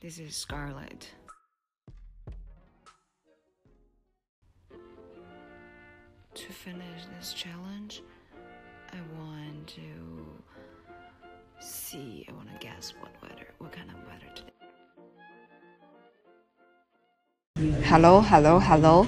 This is Scarlet. To finish this challenge, I want to see, I want to guess what weather, what kind of weather today. Hello, hello, hello.